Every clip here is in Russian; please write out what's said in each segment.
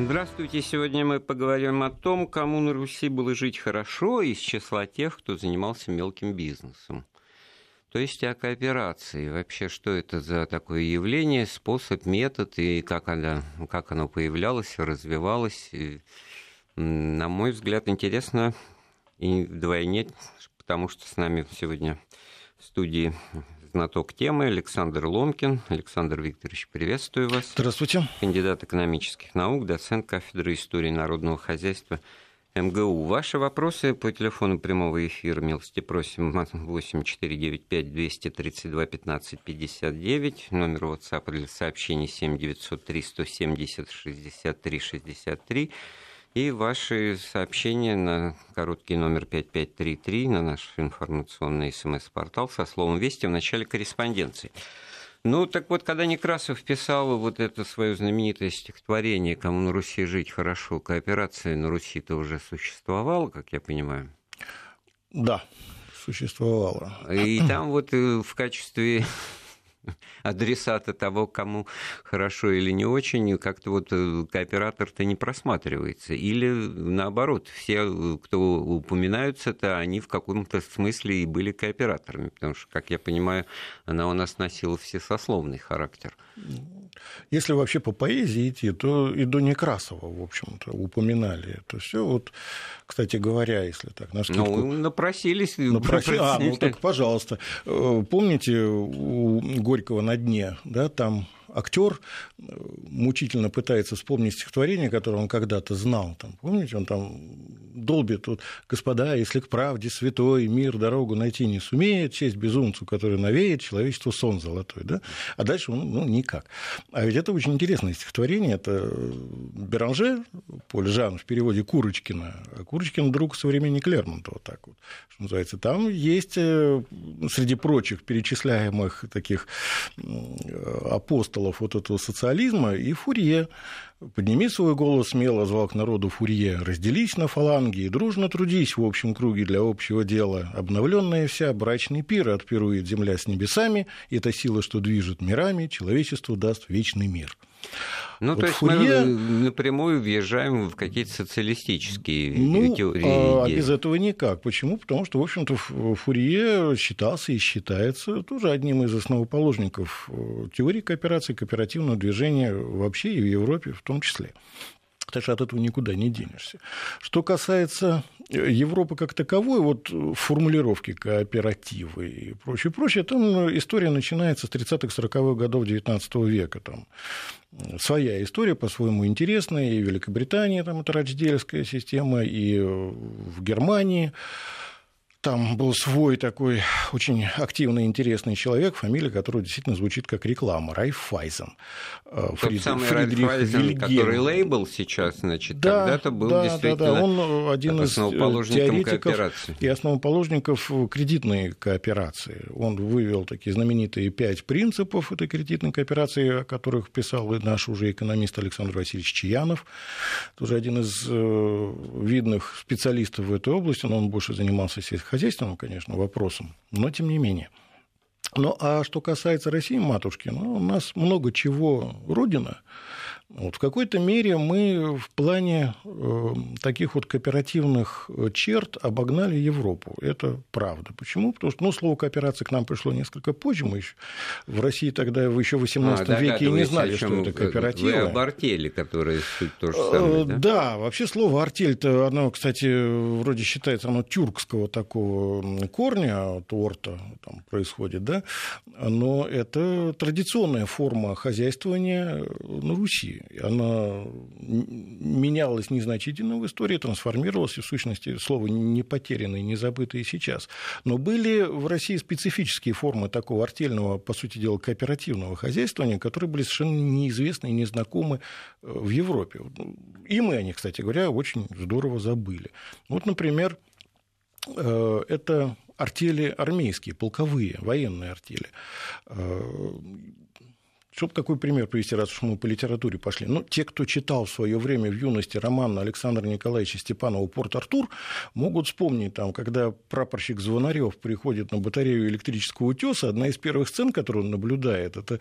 Здравствуйте. Сегодня мы поговорим о том, кому на Руси было жить хорошо из числа тех, кто занимался мелким бизнесом. То есть о кооперации. Вообще, что это за такое явление, способ, метод и как оно, как оно появлялось, развивалось. И, на мой взгляд, интересно и вдвойне, потому что с нами сегодня в студии знаток темы Александр Ломкин. Александр Викторович, приветствую вас. Здравствуйте. Кандидат экономических наук, доцент кафедры истории народного хозяйства МГУ. Ваши вопросы по телефону прямого эфира милости просим 8495 232 15 59, номер WhatsApp для сообщений 7903 170 63 63 и ваши сообщения на короткий номер 5533 на наш информационный смс-портал со словом «Вести» в начале корреспонденции. Ну, так вот, когда Некрасов писал вот это свое знаменитое стихотворение «Кому на Руси жить хорошо», кооперация на Руси-то уже существовала, как я понимаю? Да, существовала. И там вот э, в качестве адресата того, кому хорошо или не очень, как-то вот э, кооператор-то не просматривается. Или наоборот, все, кто упоминаются-то, они в каком-то смысле и были кооператорами, потому что, как я понимаю, она у нас носила всесословный характер. Если вообще по поэзии идти, то и до Некрасова, в общем-то, упоминали это все. Вот, кстати говоря, если так, на скидку... Ну, напросились. Напроси... А, ну так, пожалуйста. Э, помните, у Горького на дне, да, там актер э, мучительно пытается вспомнить стихотворение, которое он когда-то знал. Там, помните, он там долбит, вот, господа, если к правде святой мир дорогу найти не сумеет, честь безумцу, который навеет, человечество сон золотой. Да? А дальше, ну, ну, никак. А ведь это очень интересное стихотворение. Это Беранже, Поль Жан в переводе Курочкина. А Курочкин друг современник Лермонтова, так вот, что называется. Там есть э, среди прочих перечисляемых таких апостолов апостолов вот этого социализма, и Фурье. Подними свой голос смело, звал к народу Фурье. Разделись на фаланги и дружно трудись в общем круге для общего дела. Обновленная вся брачный пир отпирует земля с небесами, и эта сила, что движет мирами, человечеству даст вечный мир. Ну, вот то есть Фурье... мы напрямую въезжаем в какие-то социалистические ну, теории. А, а без этого никак. Почему? Потому что, в общем-то, Фурье считался и считается тоже одним из основоположников э, теории кооперации, кооперативного движения вообще и в Европе в том числе. Так что от этого никуда не денешься. Что касается Европы как таковой, вот формулировки кооперативы и прочее, прочее, там история начинается с 30-40-х годов XIX века. Там своя история, по-своему интересная, и в Великобритании там это рочдельская система, и в Германии. Там был свой такой очень активный, интересный человек, фамилия которого действительно звучит как реклама, Райфайзен. Э, Тот Фрид... самый Фридрих Райфайзен, Вильгельм. который лейбл сейчас, значит, да, когда-то был да, действительно да, да. Он один из теоретиков и основоположников кредитной кооперации. Он вывел такие знаменитые пять принципов этой кредитной кооперации, о которых писал и наш уже экономист Александр Васильевич Чаянов, тоже один из э, видных специалистов в этой области, но он больше занимался сельскохозяйственным хозяйственным, конечно, вопросом, но тем не менее. Ну, а что касается России, матушки, ну, у нас много чего родина, вот в какой-то мере мы в плане э, таких вот кооперативных э, черт обогнали Европу. Это правда. Почему? Потому что ну, слово кооперация к нам пришло несколько позже. Мы еще, в России тогда в еще в 18 а, веке и не знали, что это кооператив. Вы об артели, суть то же самое, да? Да, вообще слово артель-то, оно, кстати, вроде считается оно тюркского такого корня, от орта там происходит, да, но это традиционная форма хозяйствования на Руси. Она менялась незначительно в истории, трансформировалась, и в сущности слово не потерянное, не забытое сейчас. Но были в России специфические формы такого артельного, по сути дела, кооперативного хозяйствования, которые были совершенно неизвестны и незнакомы э, в Европе. И мы о них, кстати говоря, очень здорово забыли. Вот, например, э, это артели армейские, полковые, военные артели. Э, Чтобы такой пример привести, раз уж мы по литературе пошли. Ну, те, кто читал в свое время в юности роман Александра Николаевича Степанова «Порт-Артур», могут вспомнить, там, когда прапорщик Звонарев приходит на батарею электрического утеса, одна из первых сцен, которую он наблюдает, это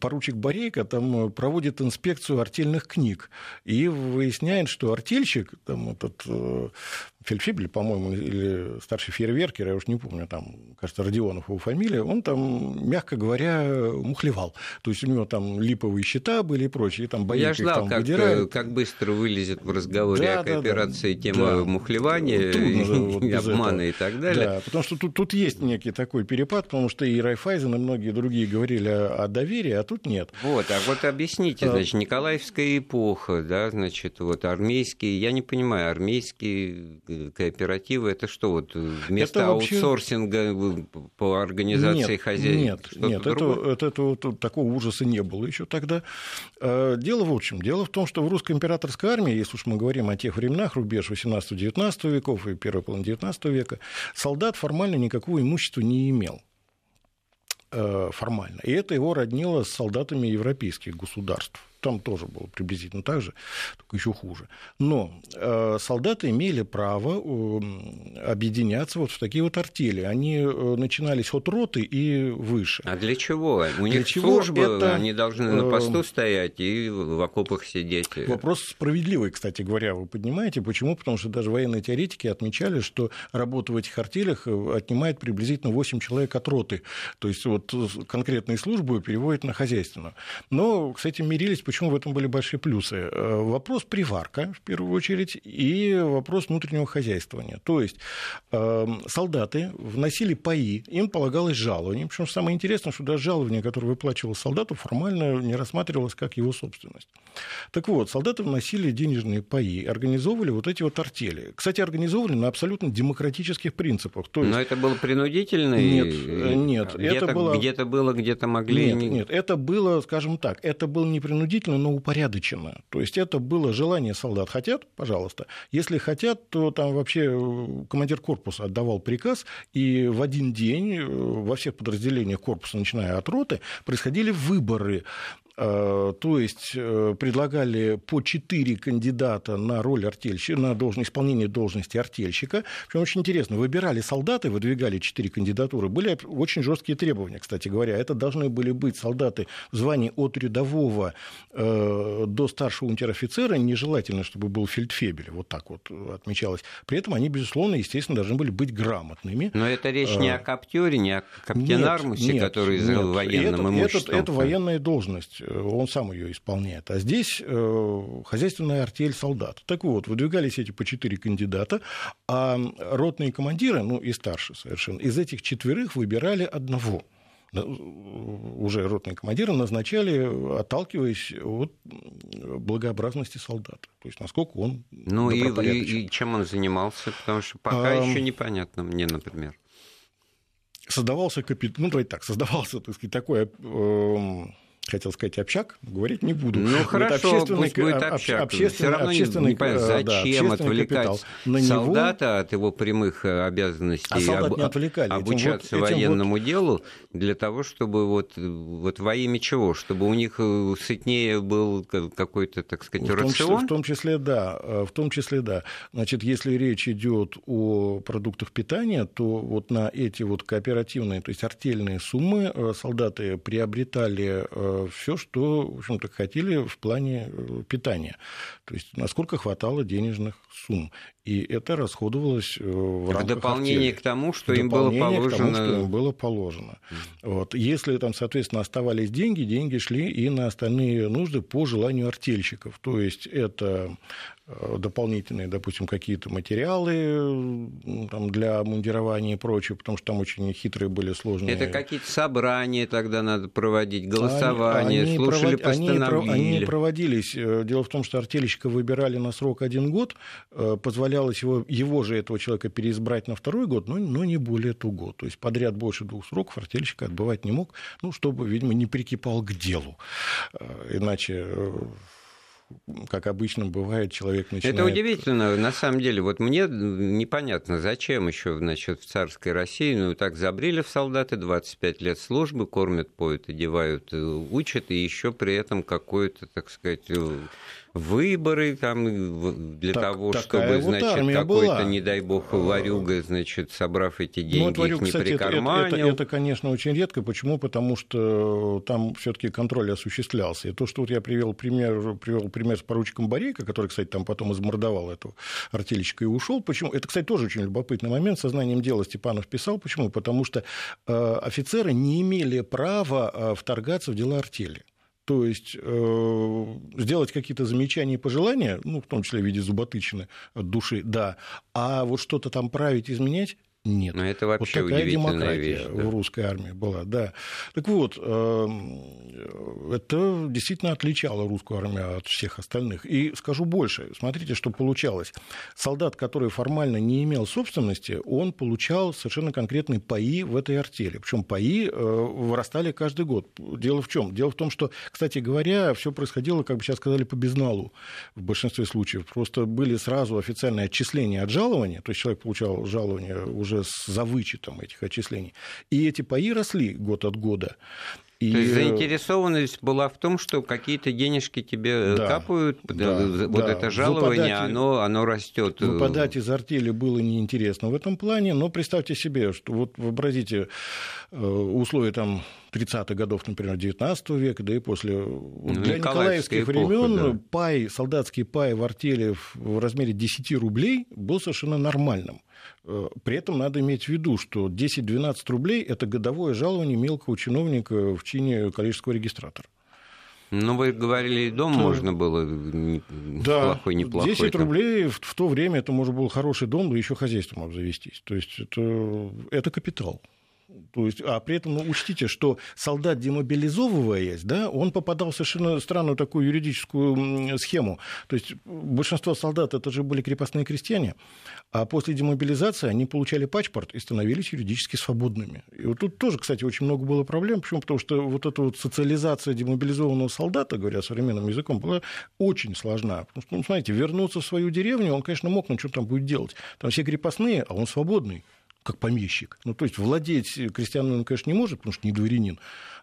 поручик Борейко там проводит инспекцию артельных книг и выясняет, что артельщик, там, этот э, Фельдфебель, по-моему, или старший фейерверкер, я уж не помню, там, кажется, Родионов его фамилия, он там, мягко говоря, мухлевал. То есть у него там липовые счета были и прочее, там Я ждал, там как, выдирают. как быстро вылезет в разговоре да, о кооперации да, да. тема да. мухлевания, вот и обмана этого. и так далее. Да, потому что тут, тут есть некий такой перепад, потому что и Райфайзен, и многие другие говорили о, о доверии, а тут нет. Вот, а вот объясните, а. значит, Николаевская эпоха, да, значит, вот армейские, я не понимаю, армейские кооперативы, это что, вот вместо это вообще... аутсорсинга по организации нет, хозяйства? Нет, нет, это, это, это, вот, такого ужаса не было еще тогда. Э, дело в чем? Дело в том, что в русской императорской армии, если уж мы говорим о тех временах, рубеж 18-19 веков и первой половины 19 века, солдат формально никакого имущества не имел э, формально. И это его роднило с солдатами европейских государств там тоже было приблизительно так же, только еще хуже. Но э, солдаты имели право э, объединяться вот в такие вот артели. Они э, начинались от роты и выше. А для чего? У них для чего служба, это, они должны на посту э, стоять и в окопах сидеть. Вопрос справедливый, кстати говоря, вы поднимаете. Почему? Потому что даже военные теоретики отмечали, что работа в этих артелях э, отнимает приблизительно 8 человек от роты. То есть вот конкретные службы переводят на хозяйственную. Но с этим мирились Почему в этом были большие плюсы? Э, вопрос приварка, в первую очередь, и вопрос внутреннего хозяйствования. То есть эм, солдаты вносили паи, им полагалось жалование. Причем самое интересное, что даже жалование, которое выплачивал солдату, формально не рассматривалось как его собственность. Так вот, солдаты вносили денежные паи, организовывали вот эти вот артели. Кстати, организовывали на абсолютно демократических принципах. То есть... Но это было принудительно? Нет, э, нет. Где-то это было... где было, где-то могли... Нет, нет, это было, скажем так, это было не принудительно, принудительно, но упорядоченно. То есть это было желание солдат. Хотят, пожалуйста. Если хотят, то там вообще э, командир корпуса отдавал приказ, и в один день э, во всех подразделениях корпуса, начиная от роты, происходили выборы то есть э, предлагали по четыре кандидата на роль артельщика, на должность, исполнение должности артельщика. Причем очень интересно, выбирали солдаты, выдвигали четыре кандидатуры. Были очень жесткие требования, кстати говоря. Это должны были быть солдаты в звании от рядового э, до старшего унтер-офицера. Нежелательно, чтобы был фельдфебель. Вот так вот отмечалось. При этом они, безусловно, естественно, должны были быть грамотными. Но это речь не о коптере, не о каптенармусе, который нет, военным это, имуществом. Это, это военная должность Э, он сам ее исполняет. А здесь э, хозяйственная артель солдат. Так вот, выдвигались эти по четыре кандидата, а ротные командиры, ну и старше совершенно, из этих четверых выбирали одного уже ротные командиры назначали, отталкиваясь от благообразности солдата. То есть, насколько он Ну и, и, и чем он занимался? Потому что пока а, еще непонятно мне, например. Создавался капитан, ну давайте так, создавался, так сказать, такой э, хотел сказать общак, говорить не буду. Ну вот хорошо, пусть будет общак. Общественный, Все равно общественный, не понимаю, зачем да, отвлекать на солдата него... от его прямых э, обязанностей а об... не отвлекали. обучаться этим вот, военному этим делу для того, чтобы вот, вот во имя чего? Чтобы у них э, сытнее был какой-то, так сказать, в рацион? Числе, в том числе, да. Э, в том числе, да. Значит, если речь идет о продуктах питания, то вот на эти вот кооперативные, то есть артельные суммы солдаты приобретали все, что, в общем-то, хотели в плане э, питания. То есть, насколько хватало денежных сумм. И это расходовалось э, в, рамках дополнение артели. к тому, что им было положено. К тому, что им было положено. Вот. Если там, соответственно, оставались деньги, деньги шли и на остальные нужды по желанию артельщиков. То есть это дополнительные, допустим, какие-то материалы там, для мундирования и прочее, потому что там очень хитрые были сложные. Это какие-то собрания тогда надо проводить, голосования, они, слушали провод... постановления. Они, они проводились. Э, дело в том, что артельщика выбирали на срок один год, э, позволялось его, его же, этого человека, переизбрать на второй год, но, но не более того. То есть подряд больше двух сроков артельщика отбывать не мог, ну, чтобы, видимо, не прикипал к делу. Иначе как обычно бывает, человек начинает... Это удивительно, на самом деле. Вот мне непонятно, зачем еще значит, в царской России, ну, так забрили в солдаты, 25 лет службы, кормят, поют, одевают, учат, и еще при этом какое-то, так сказать, выборы там для так, того, чтобы, вот значит, какой-то, не дай бог, варюга, значит, собрав эти деньги, ну, вот варюга, их не кстати, прикарманил. Это, это, это, конечно, очень редко. Почему? Потому что там все таки контроль осуществлялся. И то, что вот я привел пример, привел пример с поручиком Борейко, который, кстати, там потом измордовал эту артельщика и ушел. Почему? Это, кстати, тоже очень любопытный момент. Сознанием дела Степанов писал. Почему? Потому что э, офицеры не имели права э, вторгаться в дела артели. То есть э, сделать какие-то замечания и пожелания, ну, в том числе в виде зуботычины от души, да, а вот что-то там править, изменять нет. Но это вообще вот такая демократия вещь, да. в русской армии была, да. Так вот, эм, это действительно отличало русскую армию от всех остальных. И скажу больше, смотрите, что получалось. Солдат, который формально не имел собственности, он получал совершенно конкретные паи в этой артели. Причем паи э, вырастали каждый год. Дело в чем? Дело в том, что, кстати говоря, все происходило, как бы сейчас сказали, по безналу в большинстве случаев. Просто были сразу официальные отчисления от жалования, то есть человек получал жалование уже уже за вычетом этих отчислений. И эти паи росли год от года. И... То есть заинтересованность была в том, что какие-то денежки тебе э, да, капают, да, вот да. это жалование, выпадать, оно, оно растет. Выпадать из артели было неинтересно в этом плане, но представьте себе, что вот вообразите э, условия там 30-х годов, например, 19 века, да и после ну, для николаевских времен да. пай, солдатский пай в артели в размере 10 рублей был совершенно нормальным. Э, при этом надо иметь в виду, что 10-12 рублей – это годовое жалование мелкого чиновника в чине коллежского регистратора. Ну, вы говорили, дом то... можно было да, плохой, неплохой. 10 там. рублей в, в то время это может был хороший дом, да еще хозяйство мог завестись. То есть это, это капитал. То есть, а при этом ну, учтите, что солдат, демобилизовываясь, да, он попадал в совершенно странную такую юридическую схему. То есть большинство солдат это же были крепостные крестьяне, а после демобилизации они получали паспорт и становились юридически свободными. И вот тут тоже, кстати, очень много было проблем. Почему? Потому что вот эта вот социализация демобилизованного солдата, говоря современным языком, была очень сложна. Потому что, ну, знаете, вернуться в свою деревню он, конечно, мог, но что там будет делать? Там все крепостные, а он свободный как помещик. Ну, то есть владеть крестьянином он, конечно, не может, потому что не дворянин,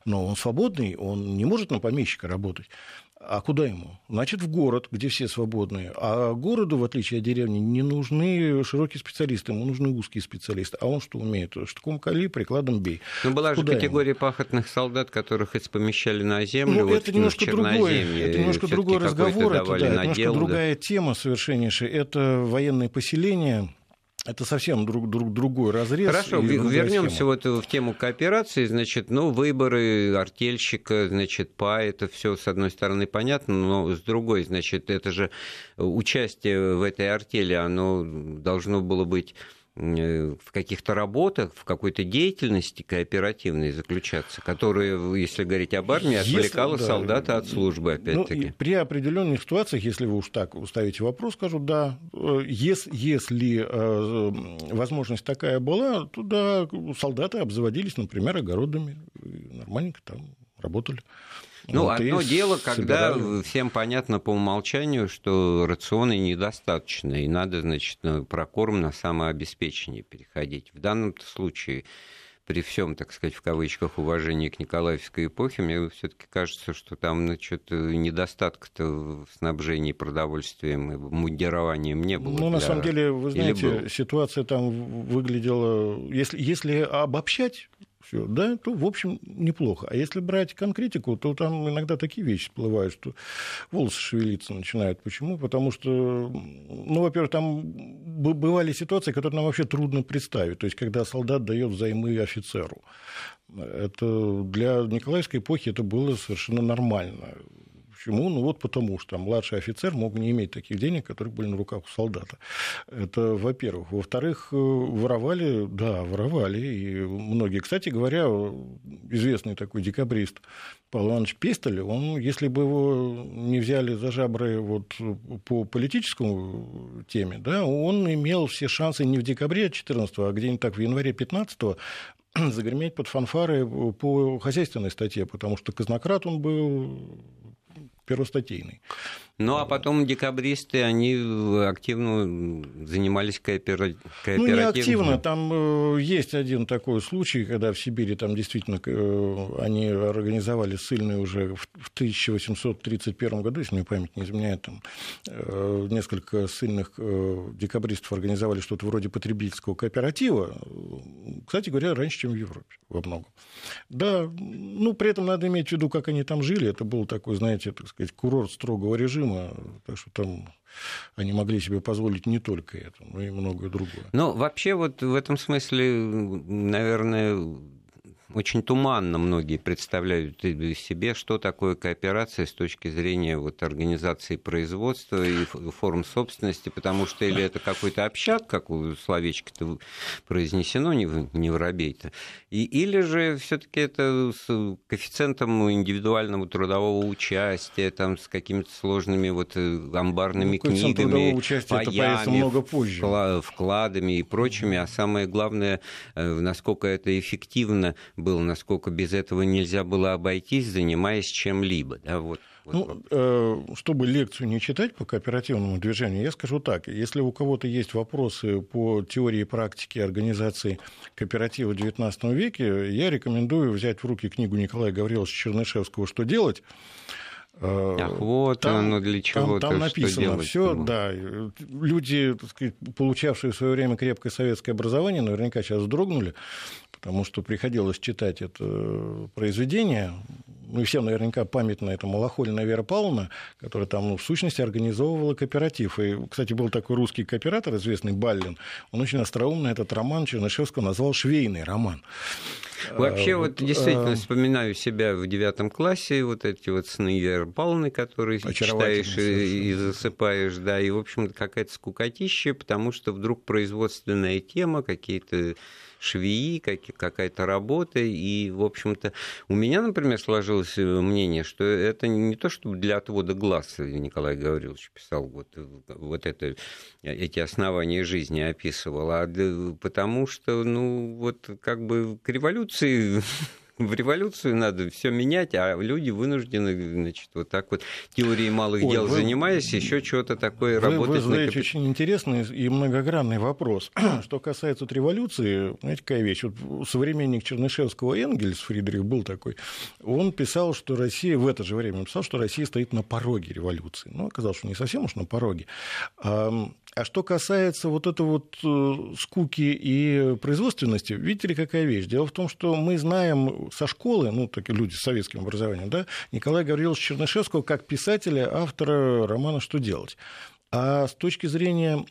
но он свободный, он не может на помещика работать. А куда ему? Значит, в город, где все свободные. А городу, в отличие от деревни, не нужны широкие специалисты, ему нужны узкие специалисты. А он что умеет? Штуком кали, прикладом бей. Ну, была куда же категория ему? пахотных солдат, которых помещали на землю. Ну, вот это немножко другой, это немножко другой разговор, это, да, это немножко да. другая тема совершеннейшая. Это военные поселения, это совсем друг, друг, другой разрез. Хорошо, вернемся вот в тему кооперации. Значит, ну, выборы артельщика, значит, ПА, это все с одной стороны понятно, но с другой, значит, это же участие в этой артели, оно должно было быть Э, в каких-то работах, в какой-то деятельности кооперативной заключаться, которая, если говорить об армии, отвлекала если, да, солдата от службы, опять-таки. Ну, при определенных ситуациях, если вы уж так уставите вопрос, скажу, да, если, если э, возможность такая была, то да, солдаты обзаводились, например, огородами, нормальненько там работали. Ну, вот одно дело, когда собирали. всем понятно по умолчанию, что рациона недостаточно, и надо, значит, на прокорм на самообеспечение переходить. В данном случае при всем, так сказать, в кавычках, уважении к Николаевской эпохе, мне все-таки кажется, что там значит, недостатка-то в снабжении продовольствием и мундированием не было. Ну, для... на самом деле, вы знаете, ситуация там выглядела, если, если обобщать, все, да, то, в общем, неплохо. А если брать конкретику, то там иногда такие вещи всплывают, что волосы шевелиться начинают. Почему? Потому что, ну, во-первых, там бывали ситуации, которые нам вообще трудно представить. То есть, когда солдат дает взаймы офицеру. Это для Николаевской эпохи это было совершенно нормально. Почему? Ну вот потому что младший офицер мог не иметь таких денег, которые были на руках у солдата. Это, во-первых. Во-вторых, э, воровали, да, воровали. И многие, кстати говоря, известный такой декабрист Павел Иванович Пестель, он, если бы его не взяли за жабры вот по политическому теме, да, он имел все шансы не в декабре 14 а где-нибудь так в январе 15 загреметь под фанфары по хозяйственной статье, потому что казнократ он был первостатейный. Ну, а потом декабристы, они активно занимались коопера... кооперативом. Ну, не активно. Там э, есть один такой случай, когда в Сибири там действительно э, они организовали ссыльные уже в 1831 году, если мне память не изменяет, там э, несколько ссыльных декабристов организовали что-то вроде потребительского кооператива. Кстати говоря, раньше, чем в Европе во многом. Да, ну, при этом надо иметь в виду, как они там жили. Это был такой, знаете, так сказать, курорт строгого режима, так что там они могли себе позволить не только это, но и многое другое. Ну, вообще вот в этом смысле, наверное, очень туманно многие представляют себе, что такое кооперация с точки зрения вот, организации производства и форм собственности, потому что или это какой-то общак, как у словечко-то произнесено, не, не воробей-то, и, или же все таки это с коэффициентом индивидуального трудового участия, там, с какими-то сложными вот э, амбарными ну, книгами, паями, много позже. вкладами и прочими, а самое главное, э, насколько это эффективно было, насколько без этого нельзя было обойтись, занимаясь чем-либо. Да, вот. Ну, э, чтобы лекцию не читать по кооперативному движению, я скажу так. Если у кого-то есть вопросы по теории и практике организации кооператива в XIX веке, я рекомендую взять в руки книгу Николая Гавриловича Чернышевского «Что делать?». Э, Ах, вот там, оно для чего Там, там написано все, да. Люди, так сказать, получавшие в свое время крепкое советское образование, наверняка сейчас вздрогнули, потому что приходилось читать это произведение. Ну, и всем наверняка памятна это Малахолина Вера Павловна, которая там, ну, в сущности, организовывала кооператив. И, кстати, был такой русский кооператор, известный Баллин. Он очень остроумно этот роман Чернышевского назвал «швейный роман». Вообще, вот, вот действительно, а... вспоминаю себя в девятом классе, вот эти вот сны Веры Павловны, которые читаешь и, и засыпаешь, да, и, в общем, какая-то скукотища, потому что вдруг производственная тема, какие-то швеи, какая-то работа. И, в общем-то, у меня, например, сложилось э, мнение, что это не то, чтобы для отвода глаз Николай Гаврилович писал вот, э, вот это, эти основания жизни описывал, а потому что, ну, вот как бы к революции в революцию надо все менять, а люди вынуждены, значит, вот так вот теорией малых Ой, дел вы, занимаясь, еще чего-то такое вы, работать. Вы задаете на... очень интересный и многогранный вопрос. Что касается вот революции, знаете, какая вещь? Вот современник Чернышевского Энгельс, Фридрих был такой, он писал, что Россия, в это же время писал, что Россия стоит на пороге революции. Ну, оказалось, что не совсем уж на пороге. А что касается вот этой вот э, скуки и производственности, видите ли, какая вещь? Дело в том, что мы знаем со школы, ну, такие люди с советским образованием, да, Николая Гавриловича Чернышевского как писателя, автора романа «Что делать?». А с точки зрения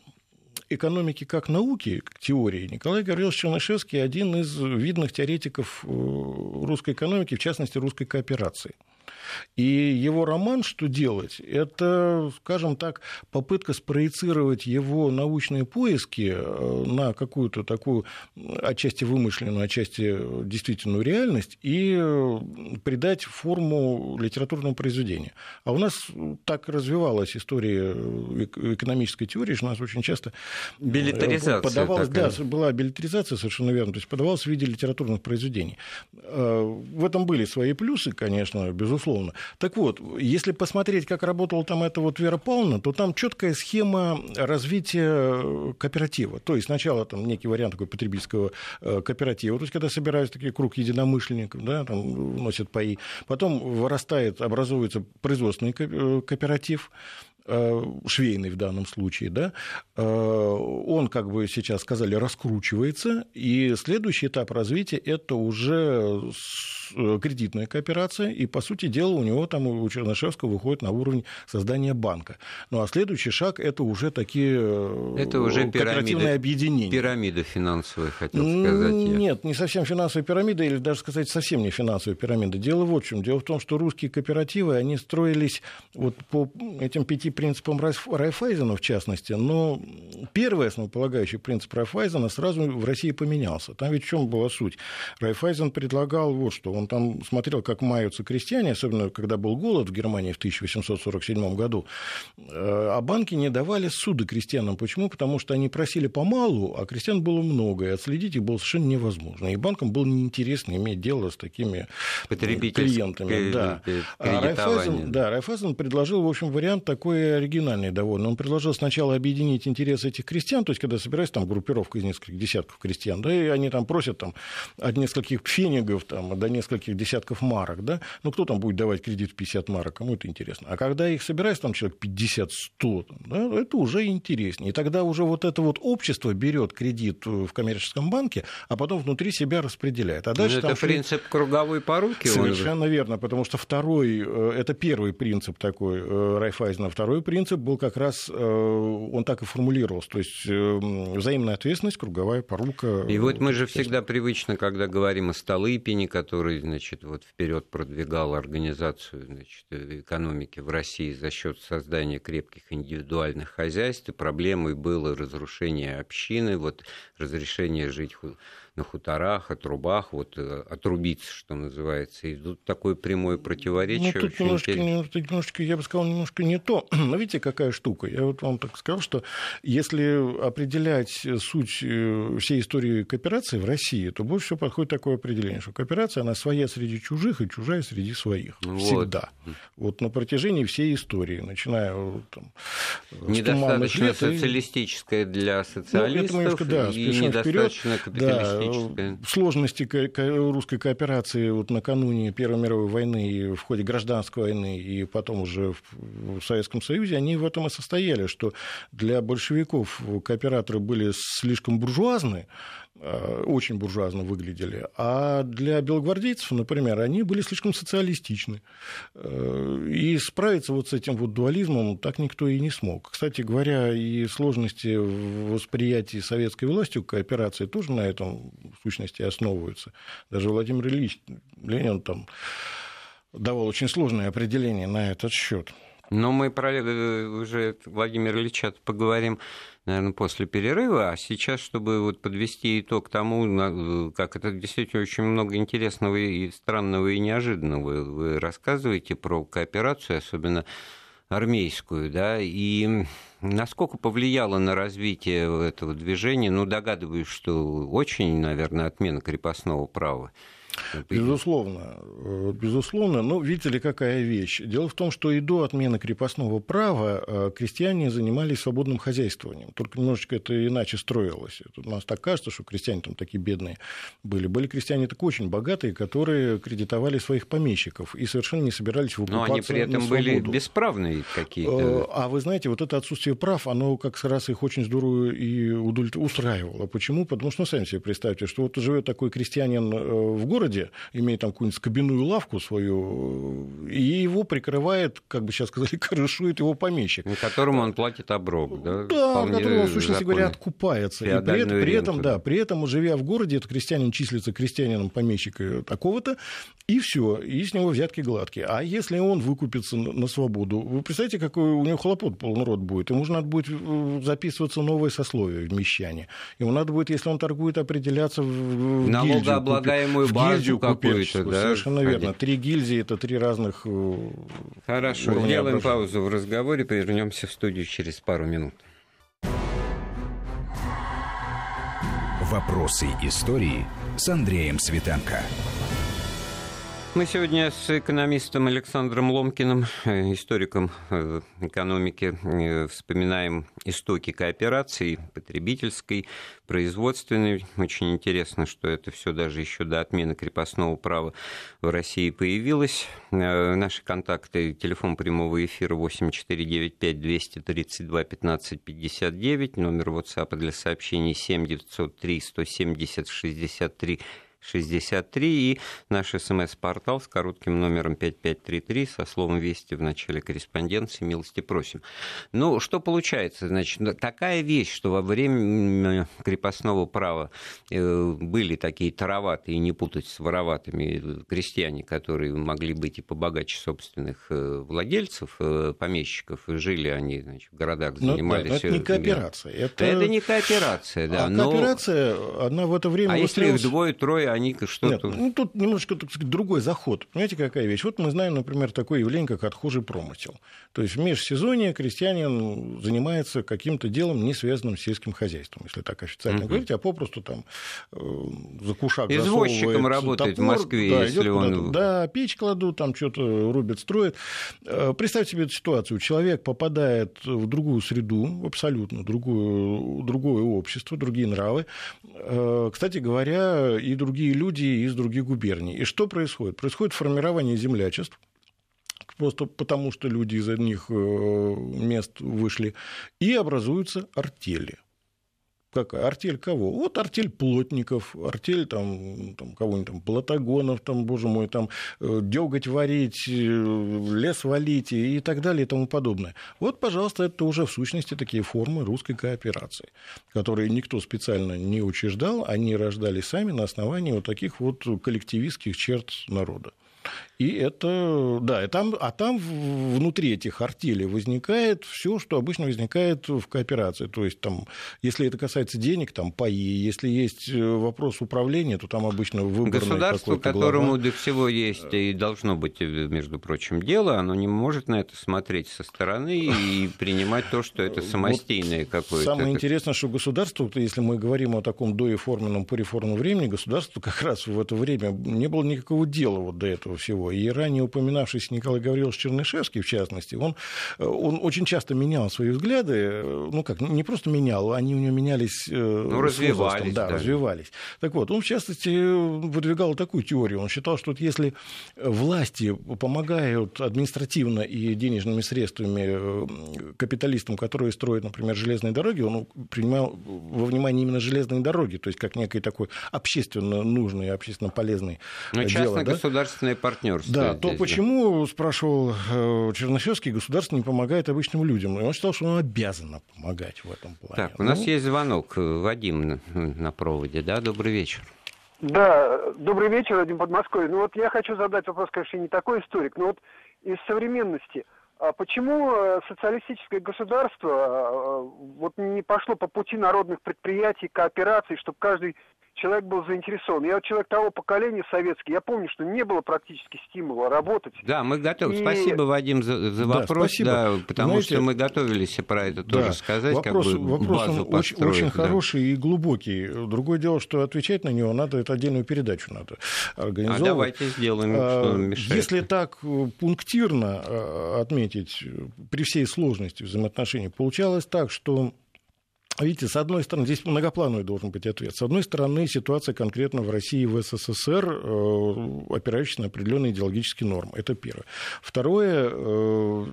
экономики как науки, как теории, Николай Гаврилович Чернышевский один из видных теоретиков э, русской экономики, в частности, русской кооперации. И его роман «Что делать?» – это, скажем так, попытка спроецировать его научные поиски э, на какую-то такую отчасти вымышленную, отчасти действительную реальность и э, придать форму литературному произведению. А у нас так развивалась история э, экономической теории, что у нас очень часто подавалась, такая. да, была билетаризация совершенно верно, то есть подавалась в виде литературных произведений. В этом были свои плюсы, конечно, безусловно, безусловно. Так вот, если посмотреть, как работала там эта вот Вера Павловна, то там четкая схема развития кооператива. То есть сначала там некий вариант такой потребительского э, кооператива, то есть когда собираются такие круг единомышленников, да, там носят паи, потом вырастает, образуется производственный э, кооператив, Э, швейный в данном случае, да, э, он, как бы сейчас сказали, раскручивается, и следующий этап развития – это уже э, кредитная кооперация, и, по сути дела, у него там, у Чернышевского выходит на уровень создания банка. Ну, а следующий шаг – это уже такие это уже кооперативные объединения. Пирамида финансовая, хотел сказать я. Нет, не совсем финансовая пирамида, или даже сказать, совсем не финансовая пирамида. Дело вот в чем. Дело в том, что русские кооперативы, они строились вот по этим пяти принципам Райфайзена, в частности, но первый основополагающий принцип Райфайзена сразу в России поменялся. Там ведь в чем была суть? Райфайзен предлагал вот что. Он там смотрел, как маются крестьяне, особенно когда был голод в Германии в 1847 году, э, а банки не давали суды крестьянам. Почему? Потому что они просили помалу, а крестьян было много, и отследить их было совершенно невозможно. И банкам было неинтересно иметь дело с такими клиентами. Да. А Райфайзен, да, Райфайзен предложил, в общем, вариант такой такой оригинальный довольно. Он предложил сначала объединить интересы этих крестьян, то есть когда собирается там группировка из нескольких десятков крестьян, да, и они там просят там от нескольких пфенигов там, до нескольких десятков марок, да, ну кто там будет давать кредит в 50 марок, кому это интересно. А когда их собирается там человек 50-100, да, это уже интереснее. И тогда уже вот это вот общество берет кредит в коммерческом банке, а потом внутри себя распределяет. А дальше это шли... принцип круговой поруки? Совершенно верно, потому что второй, э, это первый принцип такой э, Райфайзена, второй принцип был как раз, э, он так и формулировался, то есть взаимная ответственность, круговая порука. И вот мы же всегда привычно, когда говорим о Столыпине, который, значит, вот вперед продвигал организацию значит, экономики в России за счет создания крепких индивидуальных хозяйств, и проблемой было разрушение общины, вот разрешение жить на хуторах, отрубах, вот э, отрубиться, что называется. И тут такое прямое противоречие. Ну, тут немножко, не, тут немножко, я бы сказал, немножко не то. Но видите, какая штука. Я вот вам так сказал, что если определять суть э, всей истории кооперации в России, то больше всего подходит такое определение, что кооперация, она своя среди чужих и чужая среди своих. Ну вот. Всегда. Вот на протяжении всей истории, начиная там, Недостаточно лет, социалистическая для социалистов ну, это да, и недостаточно вперед. капиталистическая. Да, сложности русской кооперации вот накануне Первой мировой войны и в ходе гражданской войны и потом уже в Советском Союзе, они в этом и состояли, что для большевиков кооператоры были слишком буржуазны, Э, очень буржуазно выглядели. А для белогвардейцев, например, они были слишком социалистичны. Э, и справиться вот с этим вот дуализмом так никто и не смог. Кстати говоря, и сложности в восприятии советской властью кооперации тоже на этом в сущности основываются. Даже Владимир Ильич Ленин там давал очень сложное определение на этот счет. Но мы про э, уже Владимир Ильича поговорим наверное, после перерыва. А сейчас, чтобы вот подвести итог тому, как это действительно очень много интересного и странного и неожиданного. Вы рассказываете про кооперацию, особенно армейскую, да, и насколько повлияло на развитие этого движения, ну, догадываюсь, что очень, наверное, отмена крепостного права. Безусловно, э, безусловно. Но видите ли, какая вещь. Дело в том, что и до отмены крепостного права э, крестьяне занимались свободным хозяйствованием. Только немножечко это иначе строилось. Тут у нас так кажется, что крестьяне там такие бедные были. Были крестьяне так очень богатые, которые кредитовали своих помещиков и совершенно не собирались выкупаться Но они при этом были бесправные какие-то. Э, а вы знаете, вот это отсутствие прав, оно как раз их очень здорово и устраивало. Почему? Потому что, ну, сами себе представьте, что вот живет такой крестьянин в городе, городе, имеет там какую-нибудь скобяную лавку свою, и его прикрывает, как бы сейчас сказали, крышует его помещик. На которому он платит оброк, да? Да, на котором он, в сущности говоря, откупается. И при, этом, при этом, да, при этом, живя в городе, этот крестьянин числится крестьянином помещика такого-то, и все, и с него взятки гладкие. А если он выкупится на свободу, вы представляете, какой у него хлопот полный рот будет? Ему же надо будет э, записываться новое сословие в мещане. Ему надо будет, если он торгует, определяться в Налогооблагаемую гильдию, базу гильдию какую-то, да? Совершенно верно. Три гильдии – это три разных э, Хорошо, сделаем паузу в разговоре, вернемся в студию через пару минут. Вопросы истории с Андреем Светенко. Мы сегодня с экономистом Александром Ломкиным, э, историком э, экономики, э, вспоминаем истоки кооперации потребительской, производственной. Очень интересно, что это все даже еще до отмены крепостного права в России появилось. Наши контакты, телефон прямого эфира 8495 232 15 59, номер WhatsApp для сообщений 7903 170 63 63 и наш смс-портал с коротким номером 5533 со словом «Вести» в начале корреспонденции. Милости просим. Ну, что получается? Значит, такая вещь, что во время крепостного права э, были такие тароватые, не путать с вороватыми крестьяне, которые могли быть и побогаче собственных э, владельцев, э, помещиков, жили они значит, в городах, занимались... Ну, да, это не кооперация. Это... это не кооперация, да. А но... кооперация, она в это время... А если их двое-трое они что-то... Ну, тут немножко так сказать, другой заход. Понимаете, какая вещь? Вот мы знаем, например, такое явление, как отхожий промысел. То есть в межсезонье крестьянин занимается каким-то делом, не связанным с сельским хозяйством, если так официально угу. говорить, а попросту там э, за кушак Извозчиком работает топор, в Москве, да, если он... Да, печь кладут, там что-то рубят, строят. Э, представьте себе эту ситуацию. Человек попадает в другую среду, абсолютно другую, другое общество, другие нравы. Э, кстати говоря, и другие люди из других губерний. И что происходит? Происходит формирование землячеств, просто потому что люди из одних э, мест вышли, и образуются артели – какая? Артель кого? Вот артель плотников, артель там, там кого-нибудь там, платогонов, там, боже мой, там, э, деготь варить, э, лес валить и так далее и тому подобное. Вот, пожалуйста, это уже в сущности такие формы русской кооперации, которые никто специально не учреждал, они рождались сами на основании вот таких вот коллективистских черт народа. И это, да, и там, а там внутри этих артелей возникает все, что обычно возникает в кооперации. То есть, там, если это касается денег, там паи, если есть э, вопрос управления, то там обычно выборный Государство, которому глава. до всего есть и должно быть, э, между прочим, дело, оно не может на это смотреть со стороны и принимать то, что это самостийное вот какое-то. Самое интересное, что государство, если мы говорим о таком доеформенном, пореформенном времени, государство как раз в это время не было никакого дела вот до этого всего. И ранее упоминавшийся Николай Гаврилович Чернышевский, в частности, он, э, он очень часто менял свои взгляды, э, ну как, не просто менял, они у него менялись э, ну, развивались, да, да, развивались. Так вот, он, в частности, выдвигал такую теорию. Он считал, что вот если власти помогают административно и денежными средствами капиталистам, которые строят, например, железные дороги, он принимал во внимание именно железные дороги, то есть как некий такой общественно нужный, общественно полезный Но дело. Частно-государственное да? партнерство партнерство. Да, то здесь, почему, да? спрашивал э, Чернышевский, государство не помогает обычным людям? И он считал, что оно обязано помогать в этом плане. Так, у нас ну... есть звонок. Вадим на, на проводе, да? Добрый вечер. Да, добрый вечер, Вадим Подмосковье. Ну вот я хочу задать вопрос, конечно, не такой историк, но вот из современности. А почему э, социалистическое государство э, вот не пошло по пути народных предприятий, коопераций, чтобы каждый человек был заинтересован. Я человек того поколения советский, я помню, что не было практически стимула работать. Да, мы готовы. И... Спасибо, Вадим, за, за вопрос, да, да, потому Знаете, что мы готовились про это тоже да, сказать, вопрос, как бы вопрос базу очень, построить, очень да. хороший и глубокий. Другое дело, что отвечать на него надо, это отдельную передачу надо организовывать. А давайте сделаем, а, что мешает. Если так э, пунктирно э, отметить, при всей сложности взаимоотношений, получалось так, что Видите, с одной стороны, здесь многоплановый должен быть ответ. С одной стороны, ситуация конкретно в России и в СССР, э, опирающаяся на определенные идеологические нормы. Это первое. Второе, э,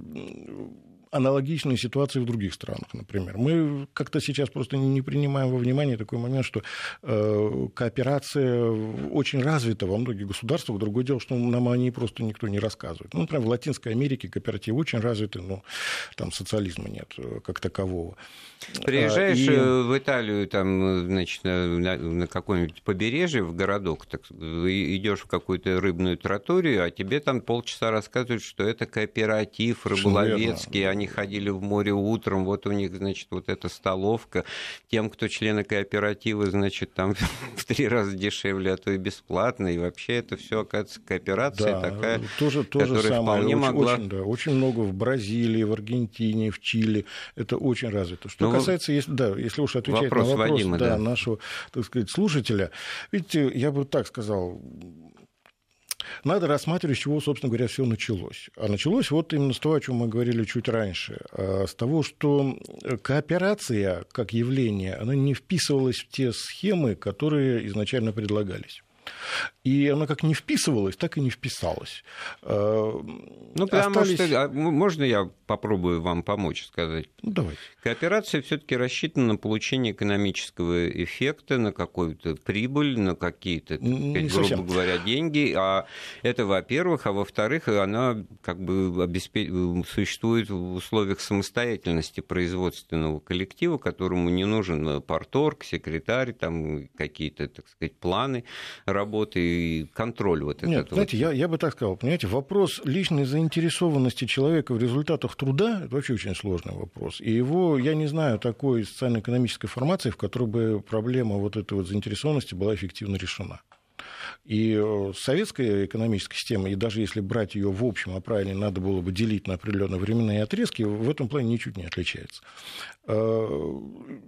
аналогичные ситуации в других странах, например. Мы как-то сейчас просто не принимаем во внимание такой момент, что э, кооперация очень развита во многих государствах. Другое дело, что нам о ней просто никто не рассказывает. Ну, например, в Латинской Америке кооперативы очень развиты, но там социализма нет э, как такового. Приезжаешь и... Э, в Италию, там, значит, на, на какое-нибудь побережье, в городок, так, идешь в какую-то рыбную троторию, а тебе там полчаса рассказывают, что это кооператив рыболовецкий, они ходили в море утром, вот у них, значит, вот эта столовка. Тем, кто члены кооператива, значит, там в три раза дешевле, а то и бесплатно. И вообще это все, оказывается, кооперация да, такая, тоже, тоже которая самое. вполне очень, могла... Очень, да, очень много в Бразилии, в Аргентине, в Чили. Это очень развито. Что ну, касается, если, да, если уж отвечать вопрос на вопрос Вадима, да, да. нашего, так сказать, слушателя, видите, я бы так сказал, надо рассматривать, с чего, собственно говоря, все началось. А началось вот именно с того, о чем мы говорили чуть раньше, а, с того, что кооперация как явление, она не вписывалась в те схемы, которые изначально предлагались. И она как не вписывалась, так и не вписалась. А, ну, потому Остались... что... А, можно я попробую вам помочь сказать? Ну, давайте. Кооперация все таки рассчитана на получение экономического эффекта, на какую-то прибыль, на какие-то, грубо говоря, деньги. А это, во-первых. А во-вторых, она как бы обеспеч... существует в условиях самостоятельности производственного коллектива, которому не нужен порторг, секретарь, там какие-то, так сказать, планы работы и контроль вот Нет, этот. знаете, вот. я, я бы так сказал, понимаете, вопрос личной заинтересованности человека в результатах труда – это вообще очень сложный вопрос. И его, я не знаю такой социально-экономической формации, в которой бы проблема вот этой вот заинтересованности была эффективно решена. И советская экономическая система, и даже если брать ее в общем, а правильно надо было бы делить на определенные временные отрезки, в этом плане ничуть не отличается.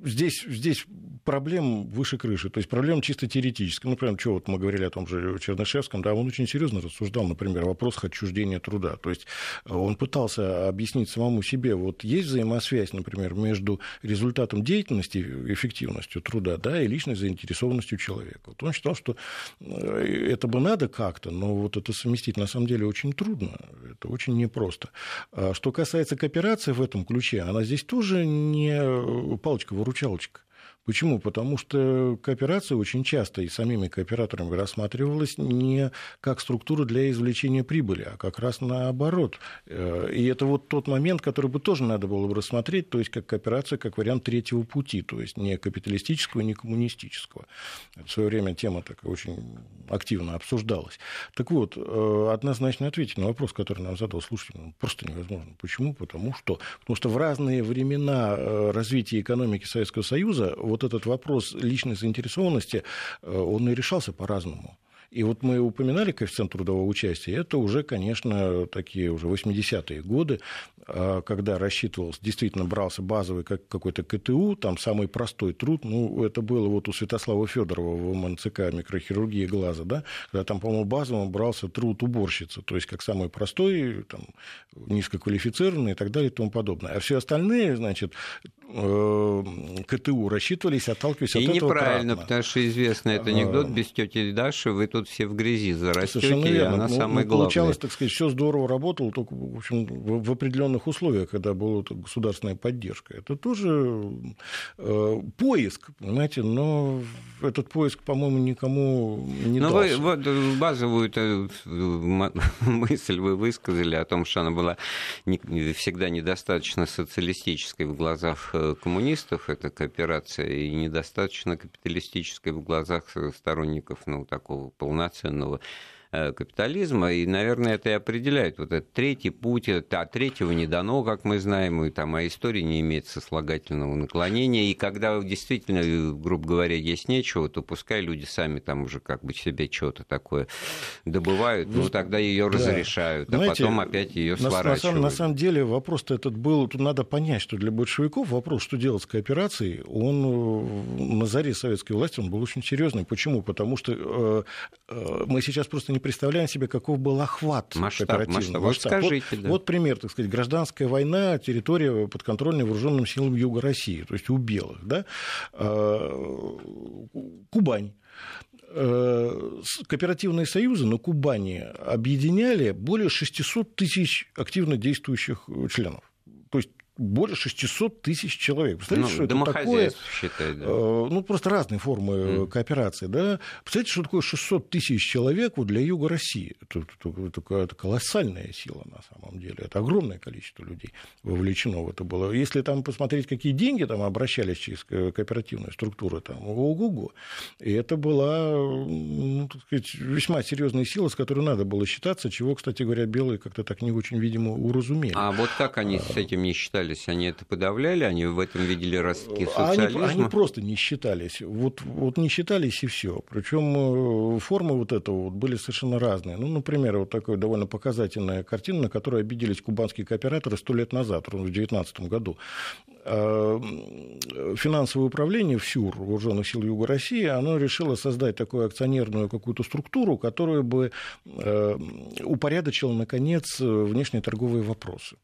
Здесь, здесь проблем выше крыши, то есть проблема чисто теоретическая. Например, что вот мы говорили о том же Чернышевском, да, он очень серьезно рассуждал, например, о вопросах отчуждения труда. То есть он пытался объяснить самому себе, вот есть взаимосвязь, например, между результатом деятельности, эффективностью труда, да, и личной заинтересованностью человека. Вот он считал, что э, это бы надо как-то, но вот это совместить на самом деле очень трудно, это очень непросто. А что касается кооперации в этом ключе, она здесь тоже не не палочка-выручалочка. Почему? Потому что кооперация очень часто и самими кооператорами рассматривалась не как структура для извлечения прибыли, а как раз наоборот. Э, и это вот тот момент, который бы тоже надо было бы рассмотреть, то есть как кооперация, как вариант третьего пути, то есть не капиталистического, не коммунистического. В свое время тема такая очень активно обсуждалась. Так вот, э, однозначно ответить на вопрос, который нам задал слушатель, ну, просто невозможно. Почему? Потому что, потому что в разные времена э, развития экономики Советского Союза вот вот этот вопрос личной заинтересованности, э, он и решался по-разному. И вот мы упоминали коэффициент трудового участия. Это уже, конечно, такие уже 80-е годы, а, когда рассчитывался, действительно брался базовый как какой-то КТУ, там самый простой труд. Ну, это было вот у Святослава Федорова в МНЦК микрохирургии глаза, да, когда там, по-моему, базовым брался труд уборщицы, то есть как самый простой, там, низкоквалифицированный и так далее и тому подобное. А все остальные, значит, э, КТУ рассчитывались, отталкиваясь и от этого неправильно, потому что известно этот анекдот, а. без тети Даши вы тут все в грязи зарастете, и она ну, самая ну, главная. Получалось, так сказать, все здорово работало, только, в общем, в определенных условиях, когда была государственная поддержка. Это тоже э, поиск, понимаете, но этот поиск, по-моему, никому не но дался. Вы вот базовую мысль вы высказали о том, что она была не, всегда недостаточно социалистической в глазах э, коммунистов, эта кооперация, и недостаточно капиталистической в глазах сторонников ну, такого полноценного капитализма, и, наверное, это и определяет вот этот третий путь, а третьего не дано, как мы знаем, и там а история не имеет сослагательного наклонения, и когда действительно, грубо говоря, есть нечего, то пускай люди сами там уже как бы себе что-то такое добывают, ну, тогда ее да. разрешают, Знаете, а потом опять ее сворачивают. На, на, на самом деле вопрос-то этот был, тут надо понять, что для большевиков вопрос, что делать с кооперацией, он э, на заре советской власти он был очень серьезный. Почему? Потому что э, э, мы сейчас просто не не представляем себе, каков был охват масштаб, оперативный. Масштаб. Вот скажите, вот, да. вот пример, так сказать, гражданская война, территория подконтрольной вооруженным силам Юга России, то есть у белых, да, а, Кубань э, кооперативные союзы на Кубани объединяли более 600 тысяч активно действующих членов. Более 600 тысяч человек. Представляете, ну, что это такое? Считать, да. Э, ну, просто разные формы mm. кооперации. Да? Представляете, что такое 600 тысяч человек вот для Юга России? Это, это, это, колоссальная сила на самом деле. Это огромное количество людей вовлечено в это было. Если там посмотреть, какие деньги там обращались через кооперативные структуры, там, ого-го. И это была ну, так сказать, весьма серьезная сила, с которой надо было считаться, чего, кстати говоря, белые как-то так не очень, видимо, уразумели. А вот как они с этим не считали? Считались, они это подавляли, они в этом видели ростки социализма? Они, они просто не считались. Вот, вот не считались и все. Причем э, формы вот этого вот были совершенно разные. Ну, например, вот такая довольно показательная картина, на которой обиделись кубанские кооператоры сто лет назад, в 2019 году. А, финансовое управление ФСЮР, Вооруженных сил Юга России, оно решило создать такую акционерную какую-то структуру, которая бы э, упорядочила, наконец, внешние торговые вопросы.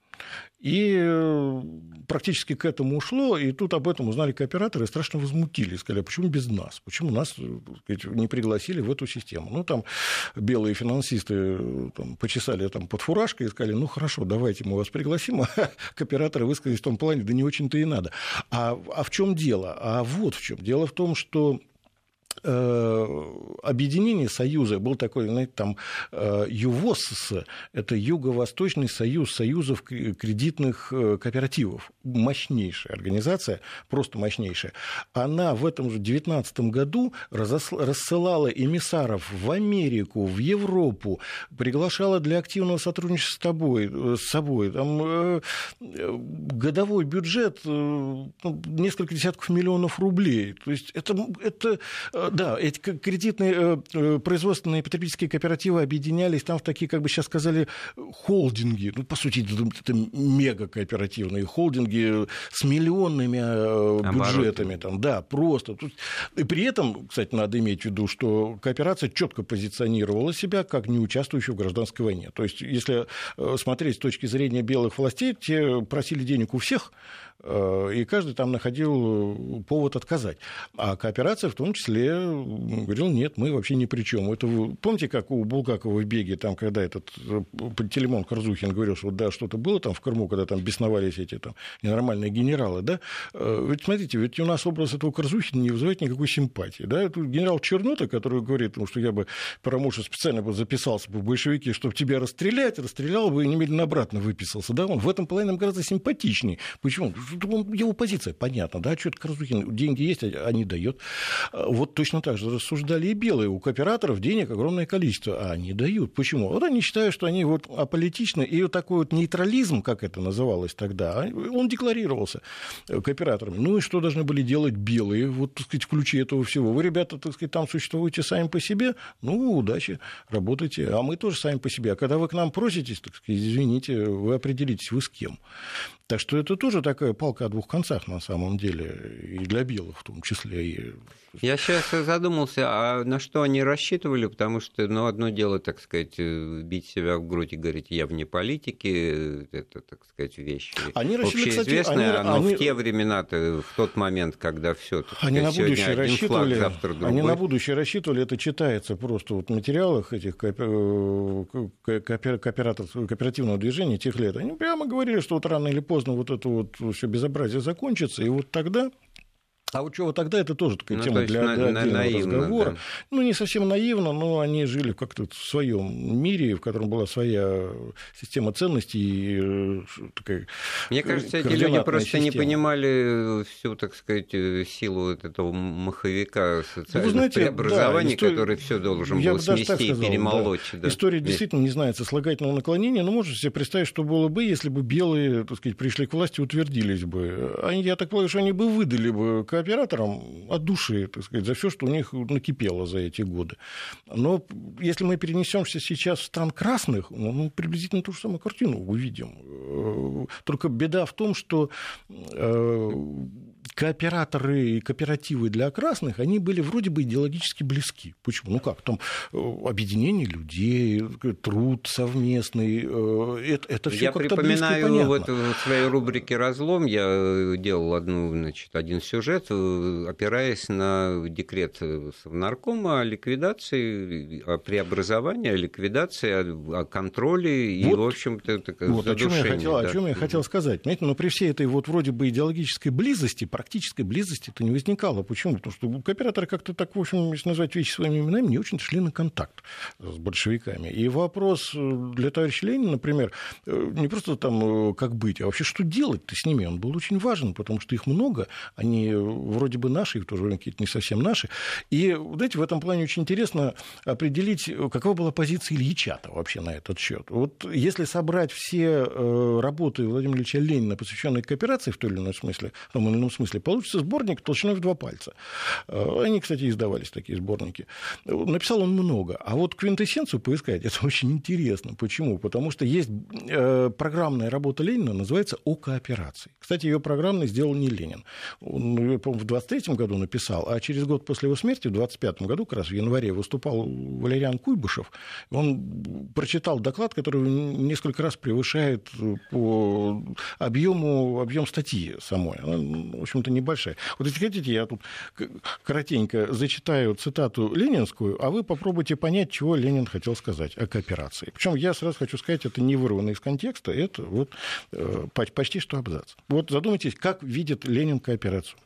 И э, практически к этому ушло, и тут об этом узнали кооператоры и страшно возмутились, сказали, а почему без нас, почему нас э, сказать, не пригласили в эту систему. Ну, там белые финансисты э, там, почесали там, под фуражкой и сказали, ну, хорошо, давайте мы вас пригласим, а кооператоры высказались в том плане, да не очень-то и надо. А, а в чем дело? А вот в чем. Дело в том, что объединение Союза, был такой, знаете, там э, ЮВОС, это Юго-Восточный союз союзов кредитных э, кооперативов, мощнейшая организация, просто мощнейшая. Она в этом же 2019 году рассылала эмиссаров в Америку, в Европу, приглашала для активного сотрудничества с, тобой, с собой. Там годовой бюджет ну, несколько десятков миллионов рублей. То есть это, это Да, эти кредитные производственные потребительские кооперативы объединялись там в такие, как бы сейчас сказали, холдинги. Ну, по сути, это мега-кооперативные холдинги с миллионными бюджетами. Там, да, просто. И при этом, кстати, надо иметь в виду, что кооперация четко позиционировала себя как не участвующая в гражданской войне. То есть, если смотреть с точки зрения белых властей, те просили денег у всех, Э, и каждый там находил повод отказать. А кооперация в том числе говорил, нет, мы вообще ни при чем. Это помните, как у Булгакова в «Беге», там, когда этот э, Телемон Корзухин говорил, что да, что-то было там в Крыму, когда там бесновались эти там ненормальные генералы, да? Э, ведь смотрите, ведь у нас образ этого Корзухина не вызывает никакой симпатии, да? Это генерал Чернота, который говорит, что я бы, что специально бы записался бы в большевики, чтобы тебя расстрелять, расстрелял бы и немедленно обратно выписался, да? Он в этом плане нам гораздо симпатичнее. Почему? Его позиция понятна, да, что это Каразухин, деньги есть, а не дает. Вот точно так же рассуждали и белые. У кооператоров денег огромное количество, а они дают. Почему? Вот они считают, что они вот аполитичны, и вот такой вот нейтрализм, как это называлось тогда, а, он декларировался кооператорами. Ну и что должны были делать белые, вот, так сказать, в этого всего? Вы, ребята, так сказать, там существуете сами по себе, ну, удачи, работайте, а мы тоже сами по себе. А когда вы к нам проситесь, так сказать, извините, вы определитесь, вы с кем. Так что это тоже такая палка о двух концах на самом деле, и для белых в том числе. И... Я сейчас задумался, а на что они рассчитывали, потому что, ну, одно дело, так сказать, бить себя в грудь и говорить, я вне политики, это, так сказать, вещь они общеизвестная, они, но они... в те времена-то, в тот момент, когда все они на будущее рассчитывали, флаг, завтра другой. Они на будущее рассчитывали, это читается просто вот в материалах этих э, кооперативного движения тех лет. Они прямо говорили, что вот рано или поздно поздно вот это вот все безобразие закончится, и вот тогда а вот чего тогда это тоже такая ну, тема для, для отдельного наивно, разговора. Да. Ну, не совсем наивно, но они жили как-то в своем мире, в котором была своя система ценностей. И э, такая Мне кажется, эти люди просто система. не понимали всю, так сказать, силу вот этого маховика социального знаете, преобразования, да, история... который все должен был смести и перемолоть. Да. Да. История Здесь... действительно не знает сослагательного наклонения, но можете себе представить, что было бы, если бы белые, так сказать, пришли к власти утвердились бы. Они, я так полагаю, что они бы выдали бы операторам от души, так сказать, за все, что у них накипело за эти годы. Но если мы перенесемся сейчас в стран красных, ну, мы приблизительно ту же самую картину увидим. Э, только беда в том, что э, кооператоры и кооперативы для красных, они были вроде бы идеологически близки. Почему? Ну как, там э, объединение людей, труд совместный, это, это все как-то близко и понятно. вот в своей рубрике «Разлом» я делал одну, значит, один сюжет Э, опираясь на декрет Совнаркома о ликвидации, о преобразовании, о ликвидации, о, о контроле и, вот, в общем-то, вот, о чем, я хотел, да. о чем я хотел сказать. Понимаете, но при всей этой вот вроде бы идеологической близости, практической близости это не возникало. Почему? Потому что кооператоры как-то так, в общем, если назвать вещи своими именами, не очень шли на контакт с большевиками. И вопрос э, для товарища Ленина, например, э, не просто там как быть, а вообще что делать-то с ними, он был очень важен, потому что их много, они вроде бы наши, и в то же время какие-то не совсем наши. И, знаете, в этом плане очень интересно определить, какова была позиция Ильича вообще на этот счет. Вот если собрать все э, работы Владимира Ильича Ленина, посвященные кооперации в том или ином смысле, в том или ином смысле получится сборник толщиной в два пальца. Э, они, кстати, издавались, такие сборники. Написал он много. А вот квинтэссенцию поискать, это очень интересно. Почему? Потому что есть э, программная работа Ленина, называется «О кооперации». Кстати, ее программной сделал не Ленин. Он, по в 23 году написал, а через год после его смерти, в 25 году, как раз в январе, выступал Валериан Куйбышев. Он прочитал доклад, который несколько раз превышает по объему объем статьи самой. Она, в общем-то, небольшая. Вот если хотите, я тут коротенько зачитаю цитату ленинскую, а вы попробуйте понять, чего Ленин хотел сказать о кооперации. Причем я сразу хочу сказать, это не вырвано из контекста, это вот э, почти что абзац. Вот задумайтесь, как видит Ленин кооперацию.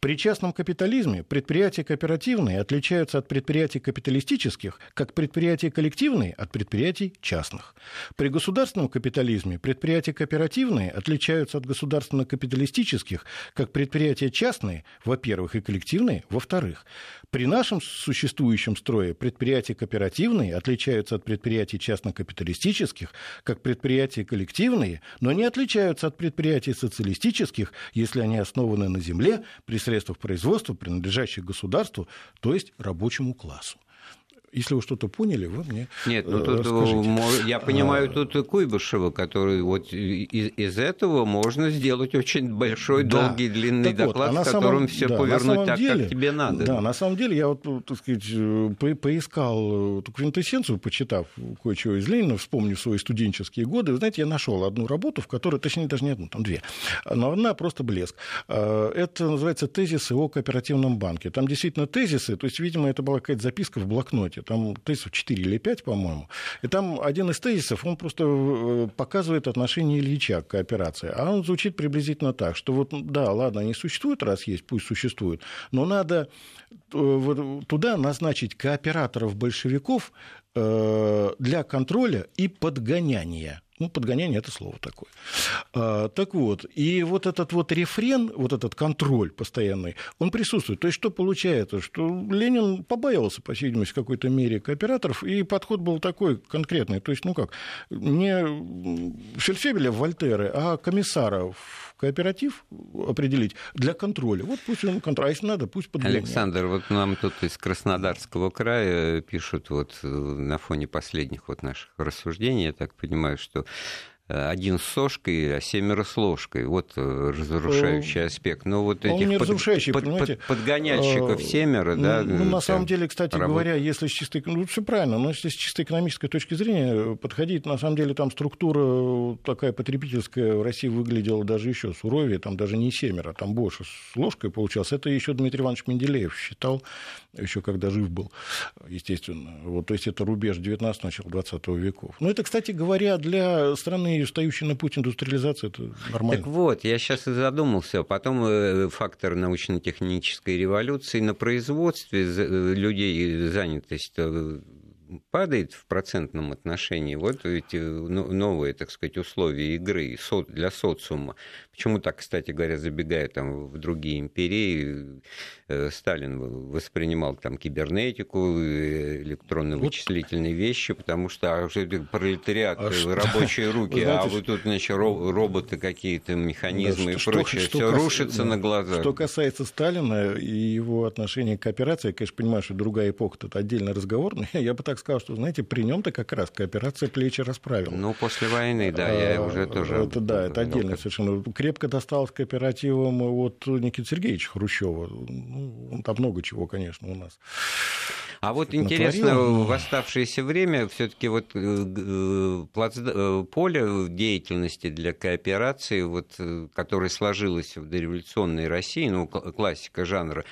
При частном капитализме предприятия кооперативные отличаются от предприятий капиталистических, как предприятия коллективные от предприятий частных. При государственном капитализме предприятия кооперативные отличаются от государственно-капиталистических, как предприятия частные, во-первых, и коллективные, во-вторых. При нашем существующем строе предприятия кооперативные отличаются от предприятий частно-капиталистических, как предприятия коллективные, но не отличаются от предприятий социалистических, если они основаны на земле, при средствах производства, принадлежащих государству, то есть рабочему классу. Если вы что-то поняли, вы мне Нет, ну тут, скажите. я понимаю, а, тут Куйбышева, который вот из, из этого можно сделать очень большой, да. долгий, длинный так доклад, вот, а в котором самом, все да, повернуть так, деле, как тебе надо. Да, на самом деле я вот, так сказать, по поискал эту квинтэссенцию, почитав кое-чего из Ленина, вспомнив свои студенческие годы, вы знаете, я нашел одну работу, в которой, точнее, даже не одну, там две, но одна просто блеск. Это называется «Тезисы о кооперативном банке». Там действительно тезисы, то есть, видимо, это была какая-то записка в блокноте там тезисов 4 или 5, по-моему, и там один из тезисов, он просто э, показывает отношение Ильича к кооперации, а он звучит приблизительно так, что вот, да, ладно, они существуют, раз есть, пусть существуют, но надо э, туда назначить кооператоров-большевиков э, для контроля и подгоняния ну, подгоняние – это слово такое. А, так вот, и вот этот вот рефрен, вот этот контроль постоянный, он присутствует. То есть, что получается? Что Ленин побаивался, по всей видимости, в какой-то мере кооператоров, и подход был такой конкретный. То есть, ну как, не Фельдфебеля в Вольтеры, а комиссаров кооператив определить для контроля. Вот пусть он контроль, а если надо, пусть подгоняет. Александр, вот нам тут из Краснодарского края пишут вот э, на фоне последних вот наших рассуждений, я так понимаю, что один с сошкой, а семеро с ложкой. Вот э, разрушающий э, аспект. Но вот этих не разрушающий, под, под, подгоняльщиков семеро, да? Ну, на самом деле, кстати работ... говоря, если с чистой... Ну, все правильно, но если с чисто экономической точки зрения подходить, на самом деле, там структура такая потребительская в России выглядела даже еще суровее, там даже не семеро, там больше с ложкой получалось. Это еще Дмитрий Иванович Менделеев считал, еще когда жив был, естественно. Вот, то есть это рубеж 19 начала 20 веков. Ну, это, кстати говоря, для страны и встающий на путь индустриализации, это нормально. Так вот, я сейчас и задумался. Потом э, фактор научно-технической революции на производстве э, людей занятость э, падает в процентном отношении. Вот эти ну, новые, так сказать, условия игры для социума. Почему так, кстати говоря, забегая там в другие империи, э, Сталин воспринимал там кибернетику, э, электронно-вычислительные вот. вещи, потому что а пролетариат, а э, рабочие что? руки, знаете, а вот тут, значит, роботы какие-то, механизмы да, и что, прочее, что, все рушится да. на глазах. Что касается Сталина и его отношения к кооперации, я, конечно, понимаю, что другая эпоха, это отдельный разговор, но я бы так сказал, что, знаете, при нем то как раз кооперация плечи расправила. Ну, после войны, да, я а, уже тоже... Это, да, это отдельно совершенно крепко досталось кооперативам от Никиты Сергеевича Хрущева. Ну, там много чего, конечно, у нас. А вот интересно, натворил. в оставшееся время все-таки вот э, э, э, поле деятельности для кооперации, вот, которое сложилось в дореволюционной России, ну, классика жанра,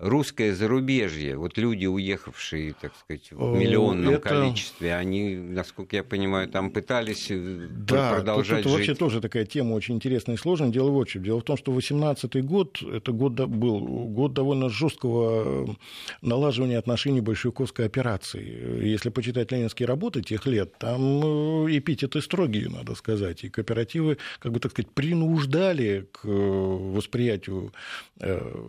русское зарубежье, вот люди, уехавшие, так сказать, в миллионном это... количестве, они, насколько я понимаю, там пытались э, да, продолжать тут, тут жить. вообще тоже такая тема очень интересная и сложная. Дело в чем. Дело в том, что 18 год, это год был год довольно жесткого э, налаживания отношений большевиковской операции. Если почитать ленинские работы тех лет, там э, эпитеты строгие, надо сказать, и кооперативы, как бы так сказать, принуждали к восприятию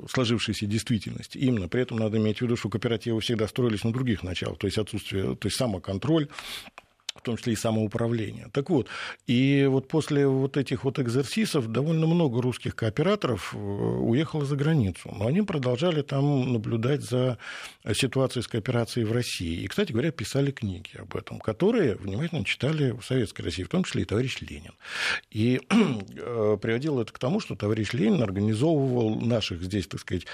сложившейся действительности деятельности. Именно. При этом надо иметь в виду, что кооперативы всегда строились на других началах, то есть отсутствие, то есть самоконтроль, том числе и самоуправление. Так вот, и вот после вот этих вот экзерсисов довольно много русских кооператоров э, уехало за границу, но они продолжали там наблюдать за ситуацией с кооперацией в России. И, кстати говоря, писали книги об этом, которые внимательно читали в Советской России, в том числе и товарищ Ленин. И э, приводило это к тому, что товарищ Ленин организовывал наших здесь, так сказать,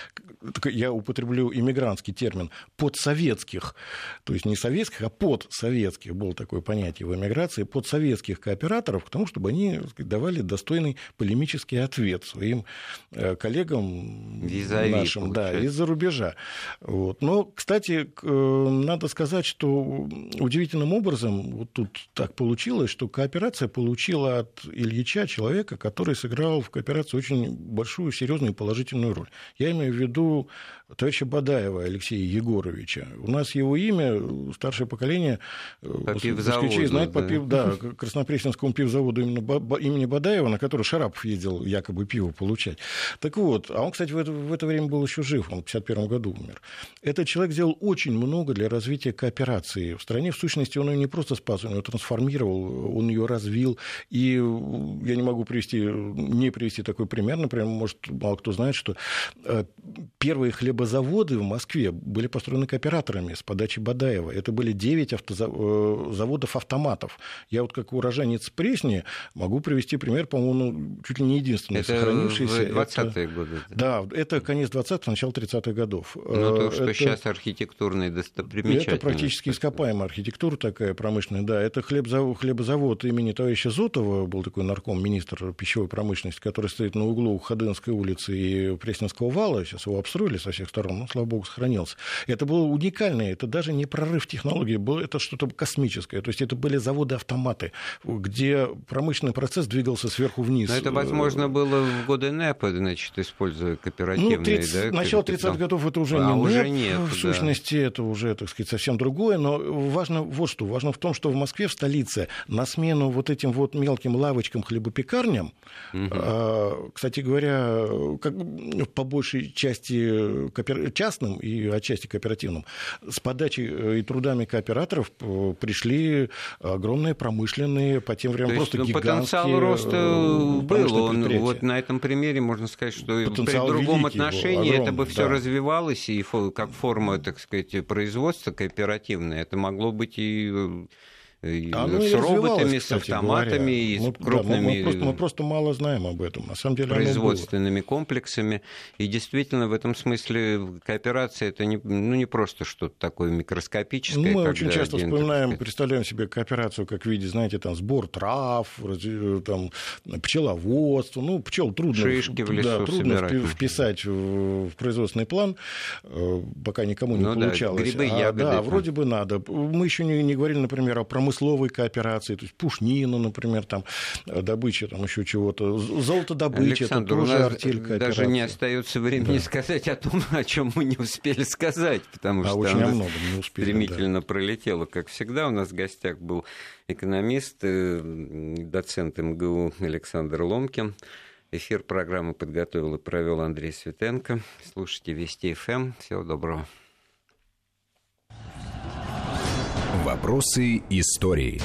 я употреблю иммигрантский термин, подсоветских, то есть не советских, а подсоветских, был такой понятие понятие в эмиграции под советских кооператоров к тому, чтобы они давали достойный полемический ответ своим э, коллегам Визави, нашим да, из-за рубежа. Вот. Но, кстати, э, надо сказать, что удивительным образом вот тут так получилось, что кооперация получила от Ильича человека, который сыграл в кооперации очень большую, серьезную и положительную роль. Я имею в виду товарища Бадаева Алексея Егоровича. У нас его имя, старшее поколение, москвичей знает по пив, да, Краснопресненскому пивзаводу именно, имени Бадаева, на который Шарапов ездил якобы пиво получать. Так вот, а он, кстати, в это, в это время был еще жив, он в 1951 году умер. Этот человек сделал очень много для развития кооперации в стране. В сущности, он ее не просто спас, он ее трансформировал, он ее развил. И я не могу привести, не привести такой пример, например, может, мало кто знает, что э, первые хлебозаводы в Москве были построены кооператорами с подачи Бадаева. Это были 9 автозаводов э, автоматов. Я вот как уроженец Пресни могу привести пример, по-моему, ну, чуть ли не единственный это сохранившийся. в 20-е годы. Да, это конец 20-х, начало 30-х годов. Ну, то, что это, сейчас архитектурные достопримечательности. Это практически ископаемая архитектура такая промышленная, да. Это хлебзавод, хлебозавод имени товарища Зотова, был такой нарком, министр пищевой промышленности, который стоит на углу Ходынской улицы и Пресненского вала. Сейчас его обстроили со всех сторон, но, слава богу, сохранился. Это было уникальное, это даже не прорыв технологий, было это что-то космическое. То есть это были заводы-автоматы, где промышленный процесс двигался сверху вниз. Но это, возможно, было в годы НЭПа, значит, используя кооперативные, ну, 30, да? Начало 30-х годов это уже а, не уже НЭП, нет, в сущности, да. это уже, так сказать, совсем другое, но важно вот что, важно в том, что в Москве, в столице, на смену вот этим вот мелким лавочкам, хлебопекарням, угу. кстати говоря, как, по большей части частным и отчасти кооперативным, с подачей э, и трудами кооператоров э, пришли огромные промышленные, по тем временам просто есть, гигантские потенциал роста э, был. Он, вот на этом примере можно сказать, что потенциал при другом отношении огромный, это бы все да. развивалось, и как форма, так сказать, производства кооперативное, это могло быть и оно с роботами, с автоматами, говоря. и с крупными... Да, мы, мы, просто, мы просто мало знаем об этом. На самом деле производственными комплексами. И действительно, в этом смысле кооперация это не, ну, не просто что-то такое микроскопическое. Ну, мы очень часто один, вспоминаем, сказать... представляем себе кооперацию как в виде, знаете, там, сбор трав, там, пчеловодство. Ну, пчел трудно, Шишки в лесу да, трудно вписать в, производственный план, э, пока никому не ну, получалось. Да, грибы, ягоды. А, да, вроде бы надо. Мы еще не, не говорили, например, о промышленности промысловой кооперации, то есть пушнина, например, там, э, добыча там еще чего-то, золотодобыча, Александр, это тоже артель кооперации. Даже не остается времени да. сказать о том, о чем мы не успели сказать, потому а что очень оно много не успели, стремительно да. пролетело. Как всегда, у нас в гостях был экономист, э, доцент МГУ Александр Ломкин. Эфир программы подготовил и провел Андрей Светенко. Слушайте Вести ФМ. Эм. Всего доброго. Вопросы истории.